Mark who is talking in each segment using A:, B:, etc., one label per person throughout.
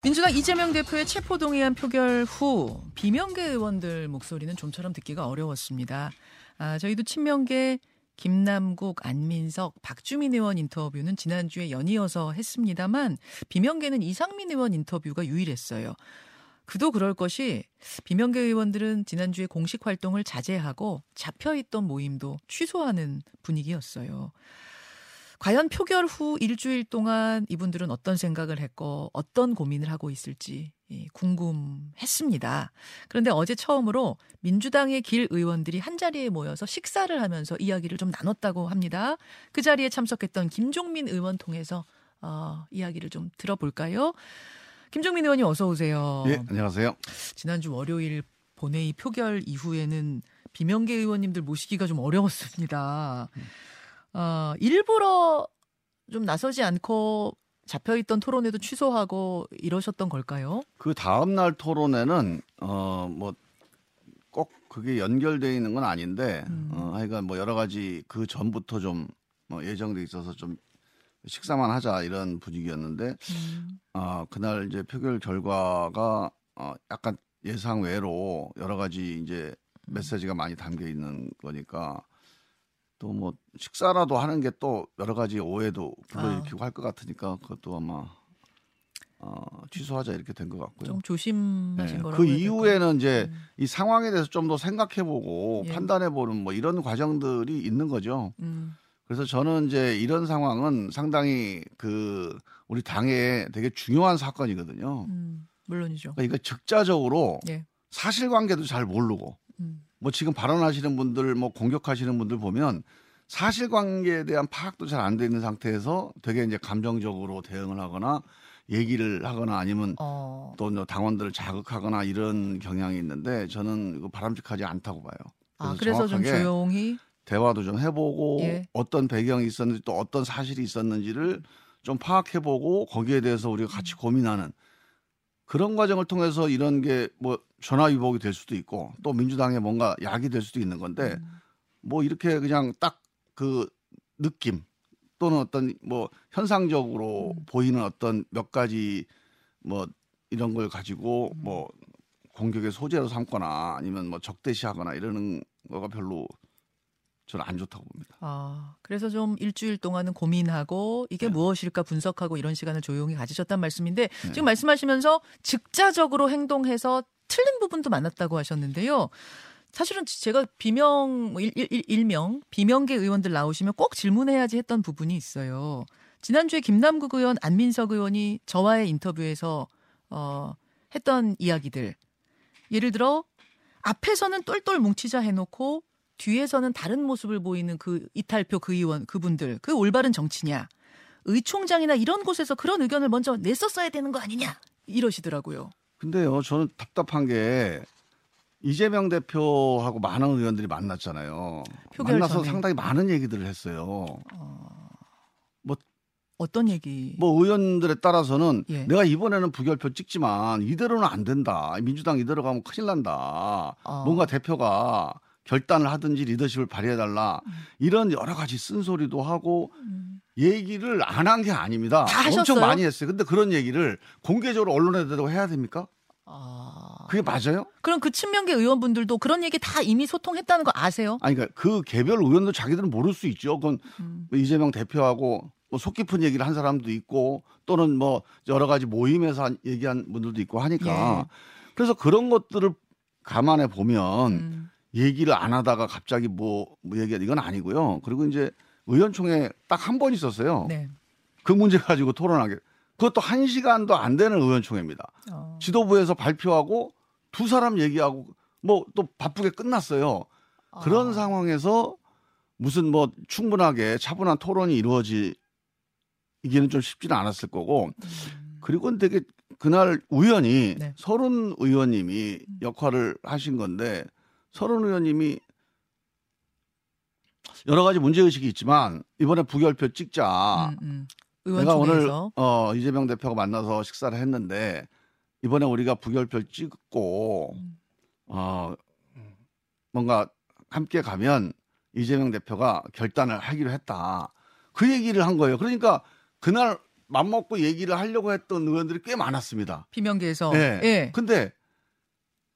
A: 민주당 이재명 대표의 체포동의안 표결 후 비명계 의원들 목소리는 좀처럼 듣기가 어려웠습니다. 아, 저희도 친명계 김남국, 안민석, 박주민 의원 인터뷰는 지난주에 연이어서 했습니다만 비명계는 이상민 의원 인터뷰가 유일했어요. 그도 그럴 것이 비명계 의원들은 지난주에 공식 활동을 자제하고 잡혀있던 모임도 취소하는 분위기였어요. 과연 표결 후 일주일 동안 이분들은 어떤 생각을 했고 어떤 고민을 하고 있을지 예, 궁금했습니다. 그런데 어제 처음으로 민주당의 길 의원들이 한 자리에 모여서 식사를 하면서 이야기를 좀 나눴다고 합니다. 그 자리에 참석했던 김종민 의원 통해서 어, 이야기를 좀 들어볼까요? 김종민 의원님 어서 오세요.
B: 예, 안녕하세요.
A: 지난주 월요일 본회의 표결 이후에는 비명계 의원님들 모시기가 좀 어려웠습니다. 어, 일부러 좀 나서지 않고 잡혀있던 토론회도 취소하고 이러셨던 걸까요?
B: 그 다음 날 토론회는 어뭐 꼭 그게 연결돼 있는 건 아닌데
A: 음.
B: 어 하여간 뭐 여러 가지 그 전부터 좀 뭐 예정돼 있어서 좀 식사만 하자 이런 분위기였는데
A: 음.
B: 어 그날 이제 표결 결과가 어 약간 예상 외로 여러 가지 이제 메시지가 많이 담겨 있는 거니까 또 뭐 식사라도 하는 게 또 여러 가지 오해도 불러일으키고 할것 같으니까 그것도 아마 어, 취소하자 이렇게 된 것 같고요.
A: 좀 조심하신
B: 네,
A: 거라고
B: 그? 이후에는 이제
A: 음.
B: 이 상황에 대해서 좀 더 생각해보고
A: 예.
B: 판단해보는 뭐 이런 과정들이 있는 거죠.
A: 음.
B: 그래서 저는 이제 이런 상황은 상당히 그 우리 당에 되게 중요한 사건이거든요.
A: 음. 물론이죠.
B: 그러니까 이거 적자적으로
A: 예.
B: 사실관계도 잘 모르고
A: 음.
B: 뭐 지금 발언하시는 분들 뭐 공격하시는 분들 보면 사실관계에 대한 파악도 잘 안 돼 있는 상태에서 되게 이제 감정적으로 대응을 하거나 얘기를 하거나 아니면
A: 어.
B: 또 이제 당원들을 자극하거나 이런 경향이 있는데 저는 이거 바람직하지 않다고 봐요.
A: 아, 그래서 좀
B: 정확하게
A: 조용히
B: 대화도 좀 해보고
A: 예.
B: 어떤 배경이 있었는지 또 어떤 사실이 있었는지를 좀 파악해보고 거기에 대해서 우리가 같이 고민하는 그런 과정을 통해서 이런 게 뭐 전화 위복이 될 수도 있고 또 민주당에 뭔가 약이 될 수도 있는 건데
A: 음.
B: 뭐 이렇게 그냥 딱 그 느낌 또는 어떤 뭐 현상적으로
A: 음.
B: 보이는 어떤 몇 가지 뭐 이런 걸 가지고
A: 음.
B: 뭐 공격의 소재로 삼거나 아니면 뭐 적대시하거나 이러는 거가 별로 저는 안 좋다고 봅니다.
A: 아, 그래서 좀 일주일 동안은 고민하고 이게
B: 네.
A: 무엇일까 분석하고 이런 시간을 조용히 가지셨단 말씀인데
B: 네.
A: 지금 말씀하시면서 즉자적으로 행동해서 틀린 부분도 많았다고 하셨는데요. 사실은 제가 비명 뭐 일, 일, 일, 일명 비명계 의원들 나오시면 꼭 질문해야지 했던 부분이 있어요. 지난주에 김남국 의원, 안민석 의원이 저와의 인터뷰에서 어, 했던 이야기들. 예를 들어 앞에서는 똘똘 뭉치자 해놓고 뒤에서는 다른 모습을 보이는 그 이탈표 그 의원 그분들 그 올바른 정치냐 의총장이나 이런 곳에서 그런 의견을 먼저 냈었어야 되는 거 아니냐 이러시더라고요.
B: 근데요, 저는 답답한 게 이재명 대표하고 많은 의원들이 만났잖아요. 만나서
A: 전에.
B: 상당히 많은 얘기들을 했어요.
A: 어떤 얘기?
B: 뭐 의원들에 따라서는
A: 예.
B: 내가 이번에는 부결표 찍지만 이대로는 안 된다. 민주당 이대로 가면 큰일 난다.
A: 어.
B: 뭔가 대표가 결단을 하든지 리더십을 발휘해달라. 이런 여러 가지 쓴소리도 하고
A: 음.
B: 얘기를 안 한 게 아닙니다.
A: 다
B: 엄청? 많이 했어요. 근데 그런 얘기를 공개적으로 언론에 대고 해야 됩니까?
A: 아.
B: 그게 맞아요?
A: 그럼 그 친명계 의원분들도 그런 얘기 다 이미 소통했다는 거 아세요?
B: 아니 그러니까 그 개별 의원도 자기들은 모를 수 있죠. 그건
A: 음.
B: 뭐 이재명 대표하고 뭐속 깊은 얘기를 한 사람도 있고 또는 뭐 여러 가지 모임에서 한- 얘기한 분들도 있고 하니까
A: 예.
B: 그래서 그런 것들을 감안해 보면
A: 음.
B: 얘기를 안 하다가 갑자기 뭐, 뭐 얘기하 이건 아니고요. 그리고 이제 의원총회 딱 한 번 있었어요.
A: 네.
B: 그 문제 가지고 토론하게. 그것도 한 시간도 안 되는 의원총회입니다.
A: 어.
B: 지도부에서 발표하고 두 사람 얘기하고 뭐 또 바쁘게 끝났어요. 그런
A: 아.
B: 상황에서 무슨 뭐 충분하게 차분한 토론이 이루어지기는 좀 쉽지는 않았을 거고 그리고 되게 그날 우연히
A: 네.
B: 서른 의원님이 역할을 하신 건데 서른 의원님이 여러 가지 문제 의식이 있지만 이번에 부결표 찍자.
A: 음, 음.
B: 내가 오늘 어 이재명 대표가 만나서 식사를 했는데 이번에 우리가 부결표 찍고
A: 음.
B: 어 뭔가 함께 가면 이재명 대표가 결단을 하기로 했다. 그 얘기를 한 거예요. 그러니까 그날 맘먹고 얘기를 하려고 했던 의원들이 꽤 많았습니다.
A: 비명계에서.
B: 예.
A: 예.
B: 근데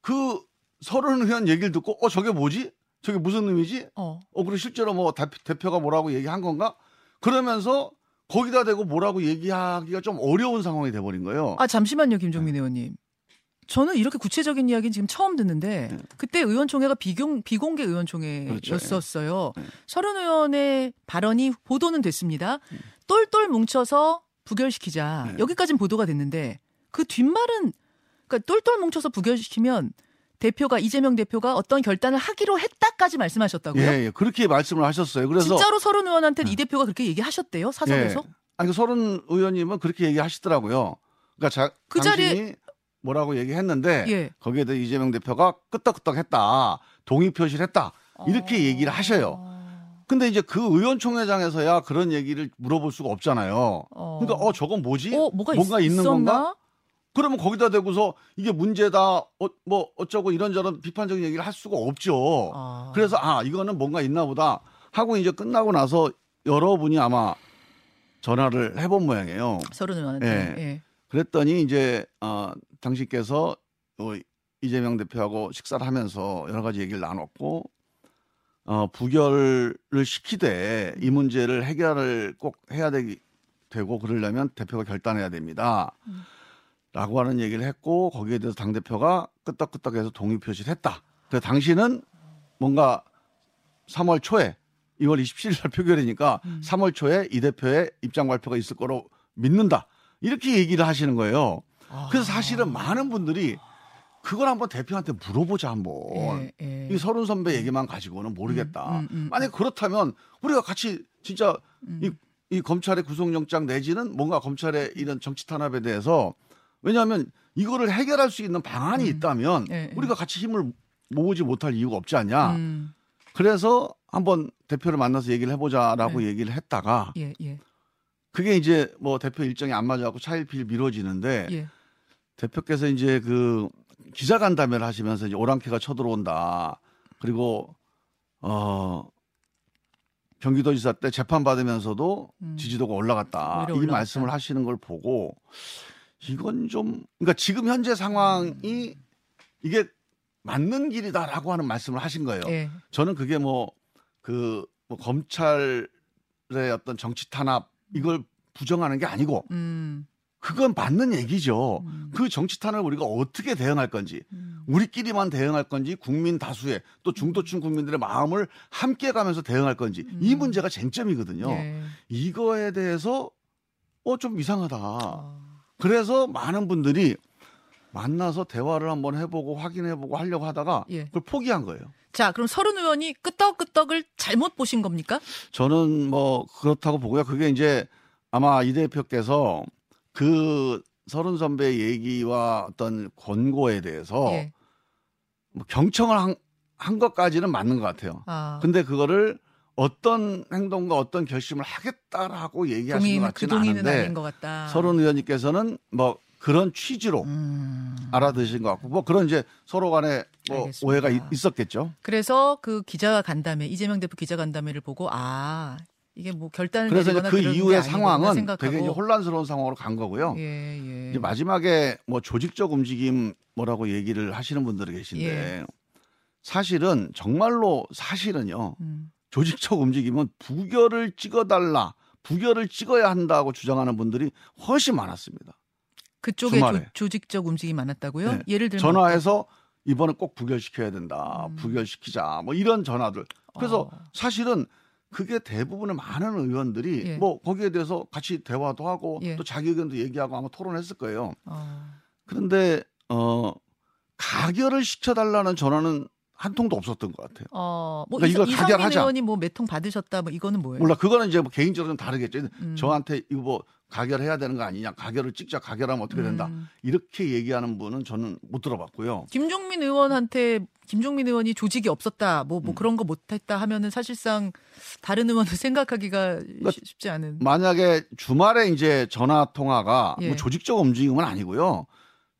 B: 그 서른 의원 얘기를 듣고 어 저게 뭐지? 저게 무슨 의미지?
A: 어.
B: 어 그리고 실제로 뭐 대표, 대표가 뭐라고 얘기한 건가? 그러면서 거기다 대고 뭐라고 얘기하기가 좀 어려운 상황이 돼버린 거예요.
A: 아 잠시만요, 김종민 의원님. 저는 이렇게 구체적인 이야기는 지금 처음 듣는데
B: 네.
A: 그때 의원총회가 비공, 비공개 의원총회였었어요.
B: 그렇죠. 예.
A: 서른 의원의 발언이 보도는 됐습니다. 똘똘 뭉쳐서 부결시키자.
B: 네.
A: 여기까지는 보도가 됐는데 그 뒷말은 그러니까 똘똘 뭉쳐서 부결시키면 대표가 이재명 대표가 어떤 결단을 하기로 했다까지 말씀하셨다고요?
B: 예, 예, 그렇게 말씀을 하셨어요. 그래서
A: 진짜로 서른 의원한테는 이 대표가 그렇게 얘기하셨대요 사석에서?
B: 예. 아니 그 서른 의원님은 그렇게 얘기하시더라고요. 그러니까 자,
A: 그
B: 당신이 뭐라고 얘기했는데
A: 예.
B: 거기에 대해 이재명 대표가 끄떡끄떡했다, 동의 표시를 했다 이렇게
A: 어.
B: 얘기를 하셔요. 근데 이제 그 의원총회장에서야 그런 얘기를 물어볼 수가 없잖아요.
A: 어.
B: 그러니까 어 저건 뭐지?
A: 어, 뭐가
B: 뭔가
A: 있,
B: 있는
A: 었나
B: 건가? 그러면 거기다 대고서 이게 문제다, 어, 뭐 어쩌고 이런저런 비판적인 얘기를 할 수가 없죠.
A: 아.
B: 그래서 아 이거는 뭔가 있나 보다 하고 이제 끝나고 나서 여러분이 아마 전화를 해본 모양이에요.
A: 서른 의원한테.
B: 예.
A: 예.
B: 그랬더니 이제 어, 당신께서 어, 이재명 대표하고 식사를 하면서 여러 가지 얘기를 나눴고 어, 부결을 시키되 이 문제를 해결을 꼭 해야 되기 되고 그러려면 대표가 결단해야 됩니다.
A: 음.
B: 라고 하는 얘기를 했고 거기에 대해서 당 대표가 끄떡끄떡해서 동의 표시를 했다. 그래서 당신은 뭔가 3월 초에 2월 27일 날 표결이니까
A: 음.
B: 3월 초에 이 대표의 입장 발표가 있을 거로 믿는다. 이렇게 얘기를 하시는 거예요.
A: 아.
B: 그래서 사실은 많은 분들이 그걸 한번 대표한테 물어보자 한번.
A: 예, 예.
B: 이 서른 선배 얘기만 가지고는 모르겠다.
A: 음, 음, 음.
B: 만약 그렇다면 우리가 같이 진짜
A: 음.
B: 이, 이 검찰의 구속영장 내지는 뭔가 검찰의 이런 정치 탄압에 대해서 왜냐하면 이거를 해결할 수 있는 방안이
A: 음.
B: 있다면
A: 예, 예.
B: 우리가 같이 힘을 모으지 못할 이유가 없지 않냐.
A: 음.
B: 그래서 한번 대표를 만나서 얘기를 해보자라고 얘기를 했다가
A: 예, 예.
B: 그게 이제 뭐 대표 일정이 안 맞아갖고 차일피일 미뤄지는데
A: 예.
B: 대표께서 이제 그 기자간담회를 하시면서 이제 오랑캐가 쳐들어온다. 그리고 어 경기도지사 때 재판 받으면서도
A: 음.
B: 지지도가 올라갔다. 이
A: 올라갔다.
B: 말씀을 하시는 걸 보고 이건 좀 그러니까 지금 현재 상황이 이게 맞는 길이다라고 하는 말씀을 하신 거예요.
A: 예.
B: 저는 그게 뭐 그 뭐 검찰의 어떤 정치 탄압 이걸 부정하는 게 아니고
A: 음.
B: 그건 맞는 얘기죠.
A: 음.
B: 그 정치 탄압을 우리가 어떻게 대응할 건지,
A: 음.
B: 우리끼리만 대응할 건지, 국민 다수의 또 중도층 국민들의 마음을 함께 가면서 대응할 건지 이
A: 음.
B: 문제가 쟁점이거든요.
A: 예.
B: 이거에 대해서 어 좀 이상하다.
A: 아.
B: 그래서 많은 분들이 만나서 대화를 한번 해보고 확인해보고 하려고 하다가
A: 예.
B: 그걸 포기한 거예요.
A: 자, 그럼 서른 의원이 끄떡끄떡을 잘못 보신 겁니까?
B: 저는 뭐 그렇다고 보고요. 그게 이제 아마 이 대표께서 그 서른 선배 얘기와 어떤 권고에 대해서
A: 예.
B: 뭐 경청을 한, 한 것까지는 맞는 것 같아요.
A: 아.
B: 근데 그거를 어떤 행동과 어떤 결심을 하겠다라고 얘기하신
A: 것그
B: 같지는 않은데
A: 아닌 것 같다.
B: 서른 의원님께서는 뭐 그런 취지로
A: 음.
B: 알아드신 것 같고 뭐 그런 이제 서로 간에 뭐
A: 알겠습니다.
B: 오해가 있- 있었겠죠.
A: 그래서 그 기자 간담회 이재명 대표 기자 간담회를 보고 아 이게 뭐 결단을
B: 그래서 이제 그 이후의 상황은
A: 생각하고.
B: 되게 혼란스러운 상황으로 간 거고요.
A: 예, 예.
B: 이제 마지막에 뭐 조직적 움직임 뭐라고 얘기를 하시는 분들이 계신데
A: 예.
B: 사실은 정말로 사실은요
A: 음.
B: 조직적 움직임은 부결을 찍어달라 부결을 찍어야 한다고 주장하는 분들이 훨씬 많았습니다.
A: 그쪽에. 조, 직적 움직임이 많았다고요?
B: 네.
A: 예를 들면
B: 전화해서 이번에 꼭 부결시켜야 된다.
A: 음.
B: 부결시키자. 뭐 이런 전화들. 그래서
A: 어.
B: 사실은 그게 대부분의 많은 의원들이
A: 예.
B: 뭐 거기에 대해서 같이 대화도 하고
A: 예.
B: 또 자기 의견도 얘기하고 아마 토론했을 거예요.
A: 어.
B: 그런데 어 가결을 시켜달라는 전화는 한 통도 없었던 것 같아요.
A: 어, 뭐
B: 그러니까 이걸 가결하자.
A: 의원이 뭐 몇 통 받으셨다 뭐 이거는 뭐예요?
B: 몰라 그거는 이제 뭐 개인적으로 좀 다르겠죠.
A: 음.
B: 저한테 이거 뭐 가결해야 되는 거 아니냐, 가결을 찍자, 가결하면 어떻게 된다
A: 음.
B: 이렇게 얘기하는 분은 저는 못 들어봤고요.
A: 김종민 의원한테 김종민 의원이 조직이 없었다, 뭐,
B: 음.
A: 뭐 그런 거 못했다 하면은 사실상 다른 의원은 생각하기가
B: 그러니까
A: 쉬- 쉽지 않은.
B: 만약에 주말에 이제 전화 통화가
A: 예.
B: 뭐 조직적 움직임은 아니고요.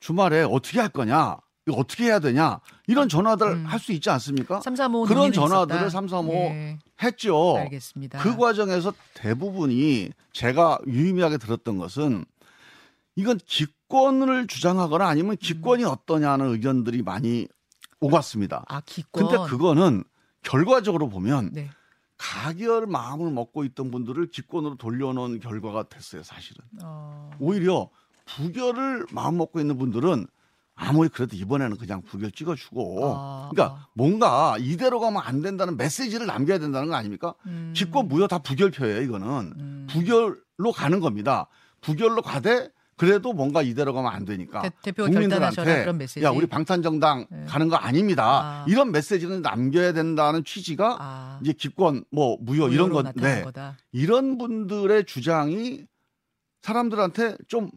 B: 주말에 어떻게 할 거냐 이거 어떻게 해야 되냐 이런 전화들
A: 음.
B: 할수 있지 않습니까?
A: 335
B: 그런 전화들을
A: 있었다.
B: 335
A: 예,
B: 했죠.
A: 알겠습니다.
B: 그 과정에서 대부분이 제가 유의미하게 들었던 것은 이건 기권을 주장하거나 아니면 기권이 어떠냐는 의견들이 많이 오갔습니다.
A: 아 기권.
B: 근데 그거는 결과적으로 보면
A: 네.
B: 가결 마음을 먹고 있던 분들을 기권으로 돌려놓은 결과가 됐어요, 사실은.
A: 어,
B: 오히려 부결을 마음 먹고 있는 분들은 아무리 그래도 이번에는 그냥 부결 찍어주고,
A: 아,
B: 그러니까
A: 아.
B: 뭔가 이대로 가면 안 된다는 메시지를 남겨야 된다는 거 아닙니까?
A: 음,
B: 기권 무효 다 부결표예요, 이거는.
A: 음.
B: 부결로 가는 겁니다. 부결로 가되 그래도 뭔가 이대로 가면 안 되니까.
A: 대- 메시지.
B: 야, 우리 방탄정당
A: 네.
B: 가는 거 아닙니다.
A: 아.
B: 이런 메시지는 남겨야 된다는 취지가
A: 아,
B: 이제 기권 뭐 무효 이런
A: 나타난
B: 네.
A: 거다.
B: 이런 분들의 주장이 사람들한테 좀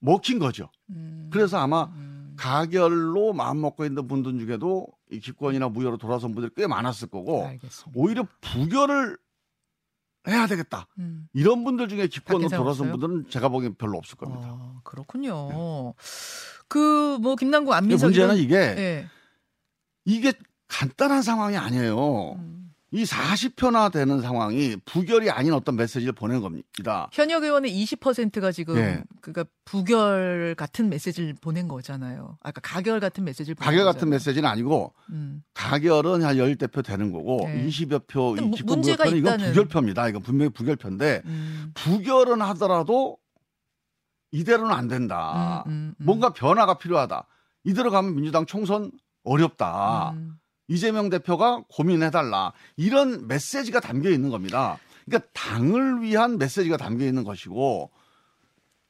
B: 먹힌 거죠.
A: 음,
B: 그래서 아마
A: 음,
B: 가결로 마음 먹고 있는 분들 중에도 이 기권이나 무효로 돌아선 분들이 꽤 많았을 거고
A: 알겠습니다.
B: 오히려 부결을 해야 되겠다.
A: 음.
B: 이런 분들 중에 기권으로 돌아선
A: 없어요?
B: 분들은 제가 보기엔 별로 없을 겁니다.
A: 어, 그렇군요. 그뭐 김남국 안민석
B: 문제는
A: 이런-
B: 이게
A: 예.
B: 이게 간단한 상황이 아니에요.
A: 음.
B: 이 40표나 되는 상황이 부결이 아닌 어떤 메시지를 보내는 겁니다.
A: 현역 의원의 20%가 지금
B: 네.
A: 그니까 부결 같은 메시지를 보낸 거잖아요. 아까 가결 같은 메시지를 보낸
B: 가결 같은
A: 거잖아요.
B: 메시지는 아니고
A: 음.
B: 가결은 한 10대 표 되는 거고
A: 네.
B: 20여 표 이
A: 문제가
B: 무효표는 이건
A: 있다는-
B: 부결표입니다. 이건 분명히 부결표인데
A: 음.
B: 부결은 하더라도 이대로는 안 된다.
A: 음, 음, 음.
B: 뭔가 변화가 필요하다. 이대로 가면 민주당 총선 어렵다.
A: 음.
B: 이재명 대표가 고민해달라. 이런 메시지가 담겨 있는 겁니다. 그러니까 당을 위한 메시지가 담겨 있는 것이고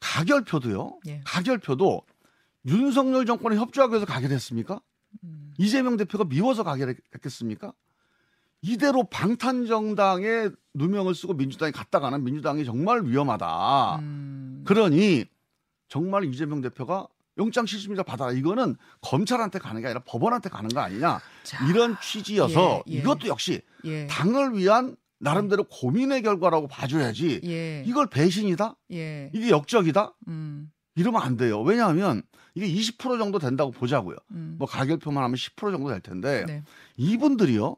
B: 가결표도요.
A: 예.
B: 가결표도 윤석열 정권에 협조하기 위해서 가결했습니까?
A: 음.
B: 이재명 대표가 미워서 가결했겠습니까? 이대로 방탄 정당에 누명을 쓰고 민주당이 갔다가는 민주당이 정말 위험하다.
A: 음.
B: 그러니 정말 이재명 대표가 영장 실질심사 받아라. 이거는 검찰한테 가는 게 아니라 법원한테 가는 거 아니냐.
A: 자,
B: 이런 취지여서
A: 예, 예.
B: 이것도 역시
A: 예.
B: 당을 위한 나름대로 고민의 결과라고 봐줘야지.
A: 예.
B: 이걸 배신이다?
A: 예.
B: 이게 역적이다?
A: 음.
B: 이러면 안 돼요. 왜냐하면 이게 20% 정도 된다고 보자고요.
A: 음.
B: 뭐 가결표만 하면 10% 정도 될 텐데
A: 네.
B: 이분들이요.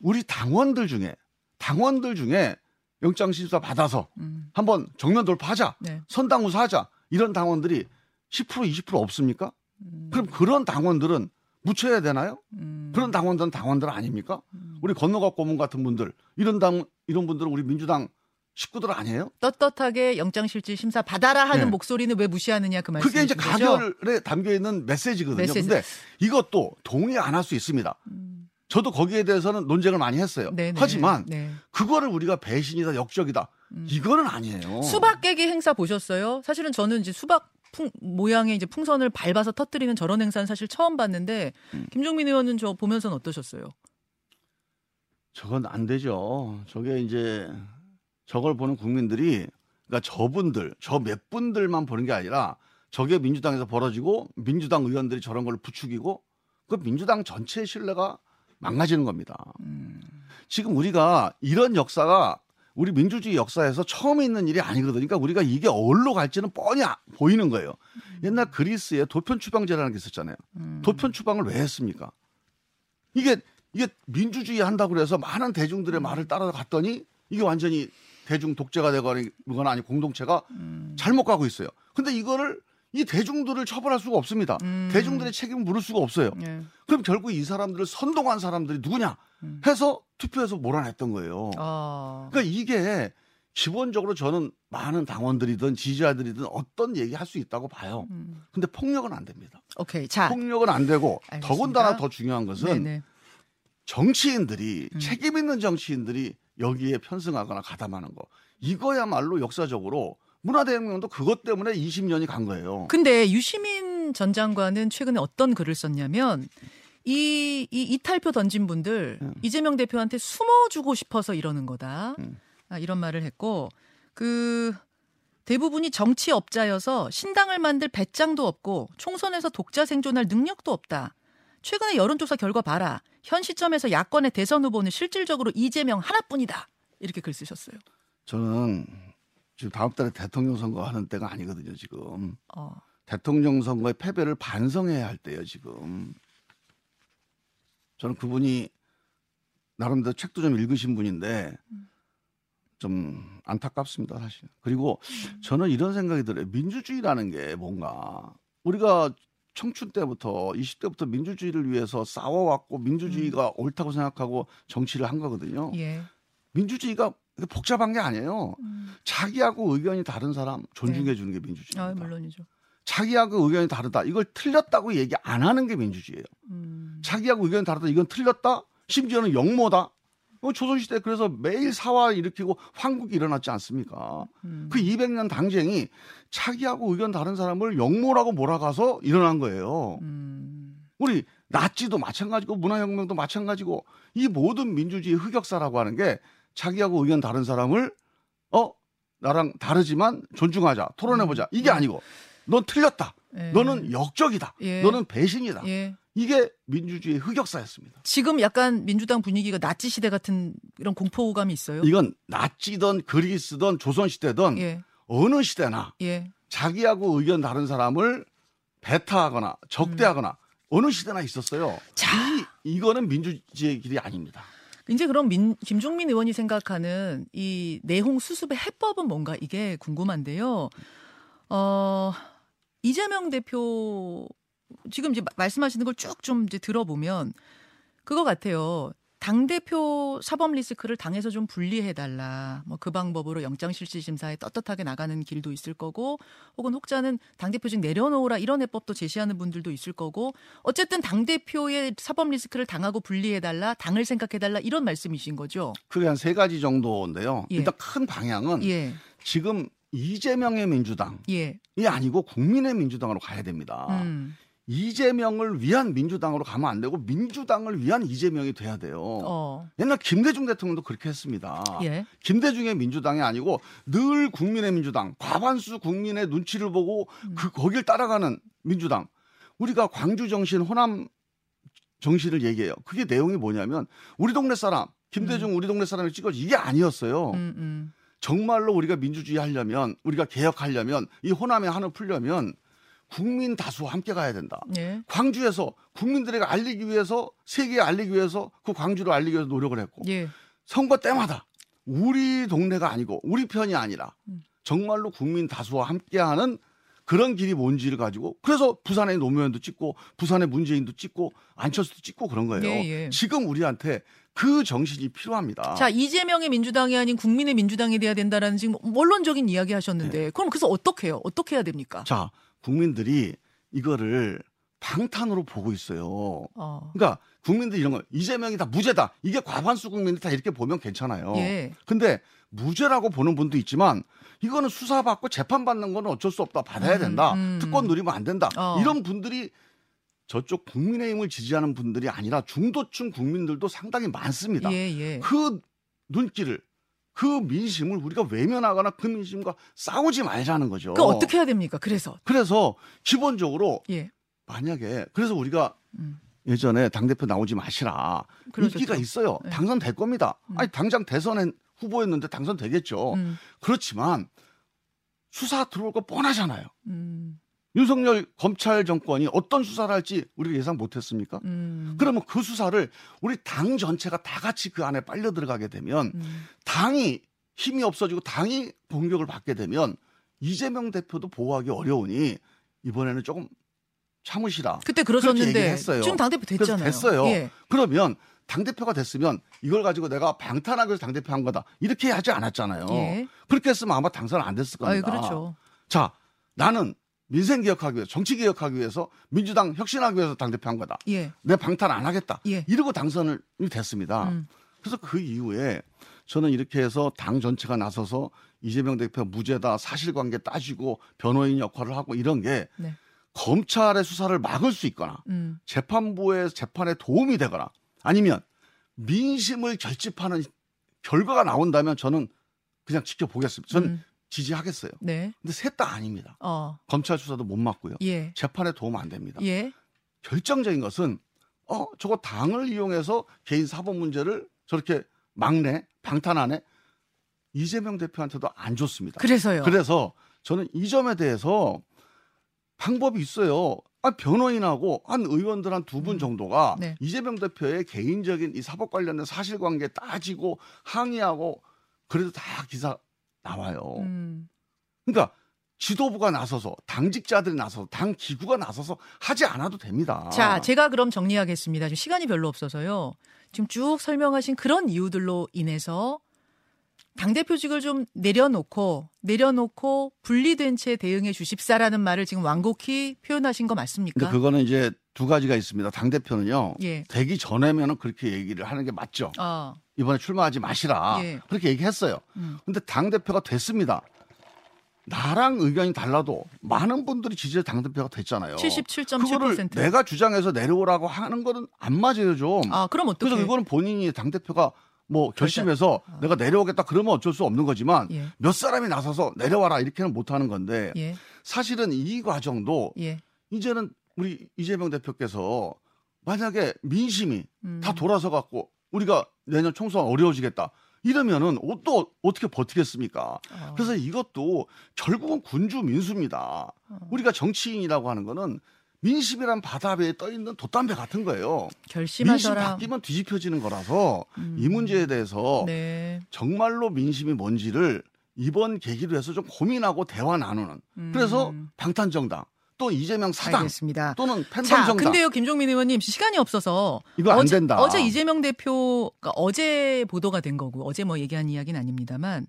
B: 우리 당원들 중에 당원들 중에 영장 심사 받아서
A: 음.
B: 한번 정면 돌파하자.
A: 네.
B: 선당우사하자. 이런 당원들이 10% 20% 없습니까?
A: 음.
B: 그럼 그런 당원들은 묻혀야 되나요?
A: 음.
B: 그런 당원들은 당원들 아닙니까?
A: 음.
B: 우리 건너가 고문 같은 분들 이런 당 이런 분들은 우리 민주당 식구들 아니에요?
A: 떳떳하게 영장실질 심사 받아라 하는
B: 네.
A: 목소리는 왜 무시하느냐 그 말씀.
B: 그게 이제 가결에 담겨 있는 메시지거든요.
A: 메시지.
B: 근데 이것도 동의 안 할 수 있습니다.
A: 음.
B: 저도 거기에 대해서는 논쟁을 많이 했어요.
A: 네네.
B: 하지만
A: 네.
B: 그거를 우리가 배신이다, 역적이다.
A: 음.
B: 이거는 아니에요.
A: 수박 깨기 행사 보셨어요? 사실은 저는 이제 수박 풍, 모양의 이제 풍선을 밟아서 터뜨리는 저런 행사는 사실 처음 봤는데
B: 음.
A: 김종민 의원은 저 보면서는 어떠셨어요?
B: 저건 안 되죠. 저게 이제 저걸 보는 국민들이 그러니까 저분들, 저 몇 분들만 보는 게 아니라 저게 민주당에서 벌어지고 민주당 의원들이 저런 걸 부추기고 그 민주당 전체의 신뢰가 망가지는 겁니다.
A: 음.
B: 지금 우리가 이런 역사가 우리 민주주의 역사에서 처음 있는 일이 아니거든요. 그러니까 우리가 이게 어디로 갈지는 뻔히 아- 보이는 거예요. 옛날 그리스에 도편 추방제라는 게 있었잖아요.
A: 음.
B: 도편 추방을 왜 했습니까? 이게 이게 민주주의 한다고 그래서 많은 대중들의 말을 따라갔더니 이게 완전히 대중 독재가 되거나 아니 공동체가
A: 음.
B: 잘못 가고 있어요. 근데 이거를 이 대중들을 처벌할 수가 없습니다.
A: 음.
B: 대중들의 책임을 물을 수가 없어요.
A: 예.
B: 그럼 결국 이 사람들을 선동한 사람들이 누구냐
A: 음.
B: 해서 투표해서 몰아냈던 거예요.
A: 아.
B: 그러니까 이게 기본적으로 저는 많은 당원들이든 지지자들이든 어떤 얘기 할 수 있다고 봐요.
A: 음.
B: 근데 폭력은 안 됩니다.
A: 오케이. 자.
B: 폭력은 안 되고
A: 알겠습니다.
B: 더군다나 더 중요한 것은
A: 네네.
B: 정치인들이
A: 음.
B: 책임 있는 정치인들이 여기에 편승하거나 가담하는 거 이거야말로 역사적으로 문화대혁명도 그것 때문에 20년이 간 거예요.
A: 근데 유시민 전 장관은 최근에 어떤 글을 썼냐면 이, 이 이탈표 던진 분들
B: 음.
A: 이재명 대표한테 숨어주고 싶어서 이러는 거다.
B: 음.
A: 아, 이런 말을 했고 그 대부분이 정치업자여서 신당을 만들 배짱도 없고 총선에서 독자 생존할 능력도 없다. 최근에 여론조사 결과 봐라. 현 시점에서 야권의 대선 후보는 실질적으로 이재명 하나뿐이다. 이렇게 글 쓰셨어요.
B: 저는 지금 다음 달에 대통령 선거 하는 때가 아니거든요, 지금.
A: 어.
B: 대통령 선거의 패배를 반성해야 할 때예요, 지금. 저는 그분이 나름대로 책도 좀 읽으신 분인데 좀 안타깝습니다, 사실. 그리고 저는 이런 생각이 들어요. 민주주의라는 게 뭔가 우리가 청춘 때부터 20대부터 민주주의를 위해서 싸워왔고 민주주의가
A: 음.
B: 옳다고 생각하고 정치를 한 거거든요.
A: 예.
B: 민주주의가 복잡한 게 아니에요.
A: 음.
B: 자기하고 의견이 다른 사람 존중해 주는 게 민주주의입니다.
A: 아, 물론이죠.
B: 자기하고 의견이 다르다. 이걸 틀렸다고 얘기 안 하는 게 민주주의예요.
A: 음.
B: 자기하고 의견이 다르다. 이건 틀렸다. 심지어는 역모다. 어, 조선시대 그래서 매일 사화 일으키고 황국이 일어났지 않습니까?
A: 음.
B: 그 200년 당쟁이 자기하고 의견 다른 사람을 역모라고 몰아가서 일어난 거예요.
A: 음.
B: 우리 나치도 마찬가지고 문화혁명도 마찬가지고 이 모든 민주주의 흑역사라고 하는 게 자기하고 의견 다른 사람을 어 나랑 다르지만 존중하자 토론해보자 이게
A: 음.
B: 아니고 넌 틀렸다
A: 예.
B: 너는 역적이다
A: 예.
B: 너는 배신이다
A: 예.
B: 이게 민주주의 흑역사였습니다
A: 지금 약간 민주당 분위기가 나치 시대 같은 이런 공포감이 있어요.
B: 이건 나치든 그리스든 조선시대든
A: 예.
B: 어느 시대나
A: 예.
B: 자기하고 의견 다른 사람을 배타하거나 적대하거나 어느 시대나 있었어요
A: 음. 자.
B: 이, 이거는 민주주의의 길이 아닙니다
A: 이제 그럼 민, 김종민 의원이 생각하는 이 내홍 수습의 해법은 뭔가 이게 궁금한데요. 어, 이재명 대표 지금 이제 마- 말씀하시는 걸 쭉 좀 이제 들어보면 그거 같아요. 당 대표 사법 리스크를 당에서 좀 분리해 달라. 뭐 그 방법으로 영장 실질 심사에 떳떳하게 나가는 길도 있을 거고 혹은 혹자는 당 대표직 내려놓으라 이런 해법도 제시하는 분들도 있을 거고 어쨌든 당 대표의 사법 리스크를 당하고 분리해 달라. 당을 생각해 달라 이런 말씀이신 거죠.
B: 그게 한 세 가지 정도인데요
A: 예.
B: 일단 큰 방향은
A: 예.
B: 지금 이재명의 민주당이
A: 예.
B: 아니고 국민의 민주당으로 가야 됩니다.
A: 음.
B: 이재명을 위한 민주당으로 가면 안 되고 민주당을 위한 이재명이 돼야 돼요.
A: 어.
B: 옛날 김대중 대통령도 그렇게 했습니다.
A: 예.
B: 김대중의 민주당이 아니고 늘 국민의 민주당, 과반수 국민의 눈치를 보고
A: 음.
B: 그 거길 따라가는 민주당. 우리가 광주 정신, 호남 정신을 얘기해요. 그게 내용이 뭐냐면 우리 동네 사람, 김대중 우리 동네 사람을 찍어지 이게 아니었어요.
A: 음, 음.
B: 정말로 우리가 민주주의 하려면 우리가 개혁하려면 이 호남의 한을 풀려면 국민 다수와 함께 가야 된다.
A: 예.
B: 광주에서 국민들에게 알리기 위해서 세계에 알리기 위해서 그 광주를 알리기 위해서 노력을 했고
A: 예.
B: 선거 때마다 우리 동네가 아니고 우리 편이 아니라
A: 음.
B: 정말로 국민 다수와 함께하는 그런 길이 뭔지를 가지고 그래서 부산의 노무현도 찍고 부산의 문재인도 찍고 안철수도 찍고 그런 거예요.
A: 예, 예.
B: 지금 우리한테 그 정신이 필요합니다.
A: 자, 이재명의 민주당이 아닌 국민의 민주당이 돼야 된다라는 지금 원론적인 이야기 하셨는데 그럼 그래서 어떻게 해요? 어떻게 해야 됩니까?
B: 네. 자, 국민들이 이거를 방탄으로 보고 있어요.
A: 어.
B: 그러니까 국민들이 이런 거 이재명이 다 무죄다. 이게 과반수 국민이 다 이렇게 보면 괜찮아요.
A: 예.
B: 근데 무죄라고 보는 분도 있지만 이거는 수사받고 재판받는 거는 어쩔 수 없다. 받아야
A: 음,
B: 된다.
A: 음.
B: 특권 누리면 안 된다.
A: 어.
B: 이런 분들이 저쪽 국민의힘을 지지하는 분들이 아니라 중도층 국민들도 상당히 많습니다.
A: 예, 예.
B: 그 눈길을 그 민심을 우리가 외면하거나 그 민심과 싸우지 말자는 거죠.
A: 그 어떻게 해야 됩니까? 그래서
B: 그래서 기본적으로
A: 예.
B: 만약에 그래서 우리가
A: 음.
B: 예전에 당 대표 나오지 마시라
A: 그러셨죠.
B: 인기가 있어요.
A: 네.
B: 당선될 겁니다.
A: 음.
B: 아니 당장 대선에 후보였는데 당선되겠죠.
A: 음.
B: 그렇지만 수사 들어올 거 뻔하잖아요.
A: 음.
B: 윤석열 검찰 정권이 어떤 수사를 할지 우리가 예상 못했습니까?
A: 음.
B: 그러면 그 수사를 우리 당 전체가 다 같이 그 안에 빨려 들어가게 되면
A: 음.
B: 당이 힘이 없어지고 당이 공격을 받게 되면 이재명 대표도 보호하기 어려우니 이번에는 조금 참으시라.
A: 그때 그러셨는데. 지금 당 대표 됐잖아요.
B: 됐어요.
A: 예.
B: 그러면 당 대표가 됐으면 이걸 가지고 내가 방탄하기 위해서 당 대표 한 거다 이렇게 하지 않았잖아요.
A: 예.
B: 그렇게 했으면 아마 당선 안 됐을 겁니다.
A: 아유, 그렇죠.
B: 자, 나는 민생 개혁하기 위해서, 정치 개혁하기 위해서, 민주당 혁신하기 위해서 당 대표 한 거다.
A: 예.
B: 내 방탄 안 하겠다.
A: 예.
B: 이러고 당선을 됐습니다.
A: 음.
B: 그래서 그 이후에 저는 이렇게 해서 당 전체가 나서서 이재명 대표 무죄다 사실관계 따지고 변호인 역할을 하고 이런 게
A: 네.
B: 검찰의 수사를 막을 수 있거나
A: 음.
B: 재판부의 재판에 도움이 되거나 아니면 민심을 결집하는 결과가 나온다면 저는 그냥 지켜보겠습니다. 저는
A: 음.
B: 지지하겠어요.
A: 네.
B: 근데 셋 다 아닙니다.
A: 어.
B: 검찰 수사도 못 막고요.
A: 예.
B: 재판에 도움 안 됩니다.
A: 예.
B: 결정적인 것은 어 저거 당을 이용해서 개인 사법 문제를 저렇게 막내 방탄하네 이재명 대표한테도 안 좋습니다.
A: 그래서요.
B: 그래서 저는 이 점에 대해서 방법이 있어요. 아, 변호인하고 한 의원들 한 두분
A: 음.
B: 정도가
A: 네.
B: 이재명 대표의 개인적인 이 사법 관련된 사실관계 따지고 항의하고 그래도 다 기사 나와요.
A: 음.
B: 그러니까 지도부가 나서서 당직자들이 나서서 당 기구가 나서서 하지 않아도 됩니다.
A: 자, 제가 그럼 정리하겠습니다. 지금 시간이 별로 없어서요. 지금 쭉 설명하신 그런 이유들로 인해서 당 대표직을 좀 내려놓고, 내려놓고 분리된 채 대응해 주십사라는 말을 지금 완곡히 표현하신 거 맞습니까?
B: 근데 그거는 이제 두 가지가 있습니다. 당 대표는요.
A: 예.
B: 되기 전에면은 그렇게 얘기를 하는 게 맞죠.
A: 아,
B: 이번에 출마하지 마시라.
A: 예.
B: 그렇게 얘기했어요.
A: 음.
B: 근데 당 대표가 됐습니다. 나랑 의견이 달라도 많은 분들이 지지해 당 대표가 됐잖아요. 그거를
A: 77.7%.
B: 내가 주장해서 내려오라고 하는 거는 안 맞아요 좀.
A: 아, 그럼 어떻게?
B: 그래서 이거는 본인이 당 대표가 뭐 결심해서
A: 아.
B: 내가 내려오겠다 그러면 어쩔 수 없는 거지만
A: 예.
B: 몇 사람이 나서서 내려와라 이렇게는 못 하는 건데
A: 예.
B: 사실은 이 과정도
A: 예.
B: 이제는 우리 이재명 대표께서 만약에 민심이
A: 음.
B: 다 돌아서 갖고 우리가 내년 총선 어려워지겠다 이러면은 어- 또 어떻게 버티겠습니까?
A: 어.
B: 그래서 이것도 결국은 군주 민수입니다.
A: 어.
B: 우리가 정치인이라고 하는 거는 민심이란 바다 위에 떠 있는 돛담배 같은 거예요. 민심
A: 결심하셔라.
B: 바뀌면 뒤집혀지는 거라서
A: 음.
B: 이 문제에 대해서
A: 네.
B: 정말로 민심이 뭔지를 이번 계기로 해서 좀 고민하고 대화 나누는. 그래서
A: 음.
B: 방탄 정당 또 이재명 사당
A: 알겠습니다.
B: 또는 팬덤
A: 자,
B: 정당
A: 근데요, 김종민 의원님 시간이 없어서
B: 이거 안
A: 어제,
B: 된다.
A: 어제 이재명 대표가 어제 보도가 된 거고 어제 뭐 얘기한 이야기는 아닙니다만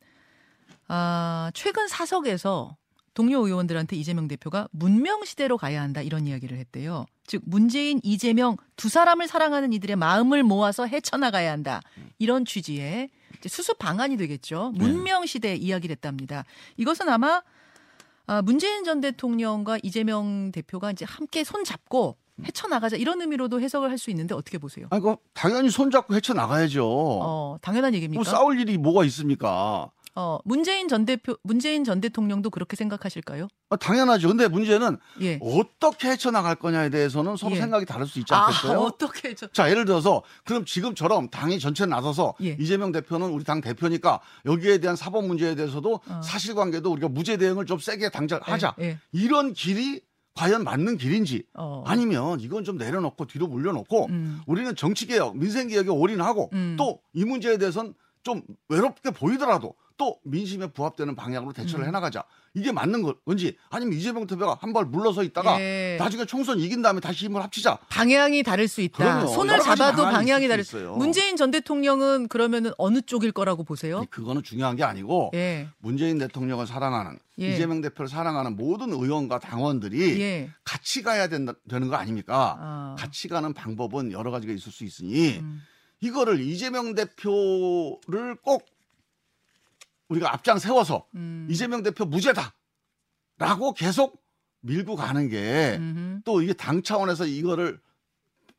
A: 아, 최근 사석에서 동료 의원들한테 이재명 대표가 문명 시대로 가야 한다 이런 이야기를 했대요. 즉 문재인, 이재명 두 사람을 사랑하는 이들의 마음을 모아서 헤쳐나가야 한다 이런 취지의 수습 방안이 되겠죠. 문명 시대 이야기를 했답니다. 이것은 아마 아, 문재인 전 대통령과 이재명 대표가 이제 함께 손 잡고 헤쳐나가자 이런 의미로도 해석을 할 수 있는데 어떻게 보세요?
B: 아, 이거 당연히 손잡고 헤쳐 나가야죠.
A: 어, 당연한
B: 뭐
A: 얘기입니까?
B: 싸울 일이 뭐가 있습니까?
A: 어, 문재인 전 대표, 문재인 전 대통령도 그렇게 생각하실까요?
B: 아, 당연하죠. 근데 문제는
A: 예.
B: 어떻게 헤쳐나갈 거냐에 대해서는 서로
A: 예.
B: 생각이 다를 수 있지
A: 아,
B: 않겠어요?
A: 어떻게 저
B: 자, 예를 들어서 그럼 지금처럼 당이 전체 나서서
A: 예.
B: 이재명 대표는 우리 당 대표니까 여기에 대한 사법 문제에 대해서도
A: 어.
B: 사실관계도 우리가 무죄 대응을 좀 세게 당장 하자.
A: 예, 예.
B: 이런 길이 과연 맞는 길인지
A: 어.
B: 아니면 이건 좀 내려놓고 뒤로 물려놓고
A: 음.
B: 우리는 정치개혁, 민생개혁에 올인하고
A: 음.
B: 또이 문제에 대해서는 좀 외롭게 보이더라도 또 민심에 부합되는 방향으로 대처를
A: 음.
B: 해나가자. 이게 맞는 건지 아니면 이재명 대표가 한 발 물러서 있다가
A: 예.
B: 나중에 총선 이긴 다음에 다시 힘을 합치자.
A: 방향이 다를 수 있다.
B: 그럼요.
A: 손을 잡아도 방향이 다를
B: 수 있어요.
A: 문재인 전 대통령은 그러면은 어느 쪽일 거라고 보세요?
B: 아니, 그거는 중요한 게 아니고
A: 예.
B: 문재인 대통령을 사랑하는
A: 예.
B: 이재명 대표를 사랑하는 모든 의원과 당원들이
A: 예.
B: 같이 가야 된다, 되는 거 아닙니까?
A: 아.
B: 같이 가는 방법은 여러 가지가 있을 수 있으니
A: 음.
B: 이거를 이재명 대표를 꼭 우리가 앞장 세워서
A: 음.
B: 이재명 대표 무죄다. 라고 계속 밀고 가는 게 또. 이게 당 차원에서 이거를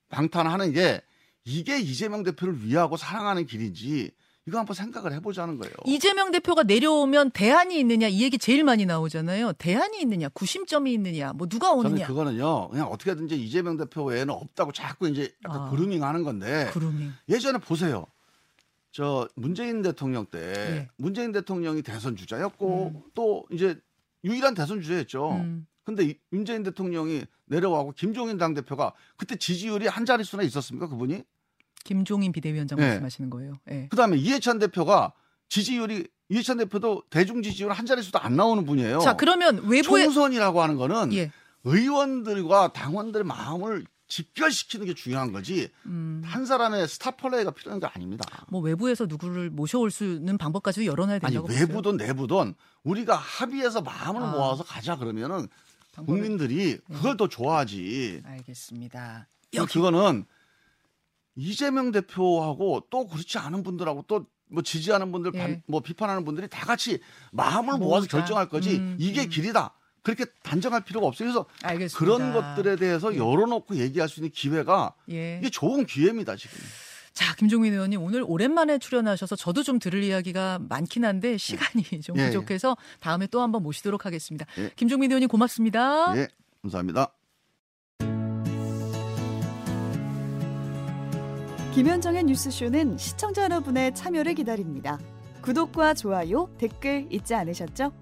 B: 방탄하는 게 이게 이재명 대표를 위하고 사랑하는 길인지 이거 한번 생각을 해보자는 거예요.
A: 이재명 대표가 내려오면 대안이 있느냐 이 얘기 제일 많이 나오잖아요. 대안이 있느냐, 구심점이 있느냐, 뭐 누가
B: 저는
A: 오느냐.
B: 그거는요, 그냥 어떻게든지 이재명 대표 외에는 없다고 자꾸 이제 약간
A: 아.
B: 그루밍 하는 건데
A: 그루밍.
B: 예전에 보세요. 저 문재인 대통령 때
A: 예.
B: 문재인 대통령이 대선 주자였고 또 이제 유일한 대선 주자였죠.
A: 음.
B: 근데 이- 문재인 대통령이 내려와고 김종인 당 대표가 그때 지지율이 한 자릿수나 있었습니까 그분이?
A: 김종인 비대위원장
B: 예.
A: 말씀하시는 거예요. 예.
B: 그다음에 이해찬 대표가 지지율이 이해찬 대표도 대중 지지율 한 자릿수도 안 나오는 분이에요.
A: 자, 그러면 외부에
B: 총선이라고 하는 거는
A: 예.
B: 의원들과 당원들의 마음을 집결시키는 게 중요한 거지
A: 음.
B: 한 사람의 스타 플레이가 필요한 게 아닙니다.
A: 뭐 외부에서 누구를 모셔올 수 있는 방법까지도 열어놔야
B: 아니
A: 된다고 보세요.
B: 외부든 내부든 우리가 합의해서 마음을
A: 아.
B: 모아서 가자 그러면은
A: 방법을-
B: 국민들이 그걸 더 좋아하지.
A: 알겠습니다.
B: 여기 그거는 이재명 대표하고 또 그렇지 않은 분들하고 또 뭐 지지하는 분들,
A: 예.
B: 반- 뭐 비판하는 분들이 다 같이 마음을
A: 모으자.
B: 모아서 결정할 거지
A: 음,
B: 이게
A: 음.
B: 길이다. 그렇게 단정할 필요가 없어요. 그래서
A: 알겠습니다.
B: 그런 것들에 대해서
A: 예.
B: 열어놓고 얘기할 수 있는 기회가
A: 예.
B: 이게 좋은 기회입니다 지금.
A: 자, 김종민 의원님 오늘 오랜만에 출연하셔서 저도 좀 들을 이야기가 많긴 한데 시간이 좀
B: 예, 예.
A: 부족해서 다음에 또 한번 모시도록 하겠습니다.
B: 예.
A: 김종민 의원님 고맙습니다.
B: 예, 감사합니다.
C: 김현정의 뉴스쇼는 시청자 여러분의 참여를 기다립니다. 구독과 좋아요, 댓글 잊지 않으셨죠?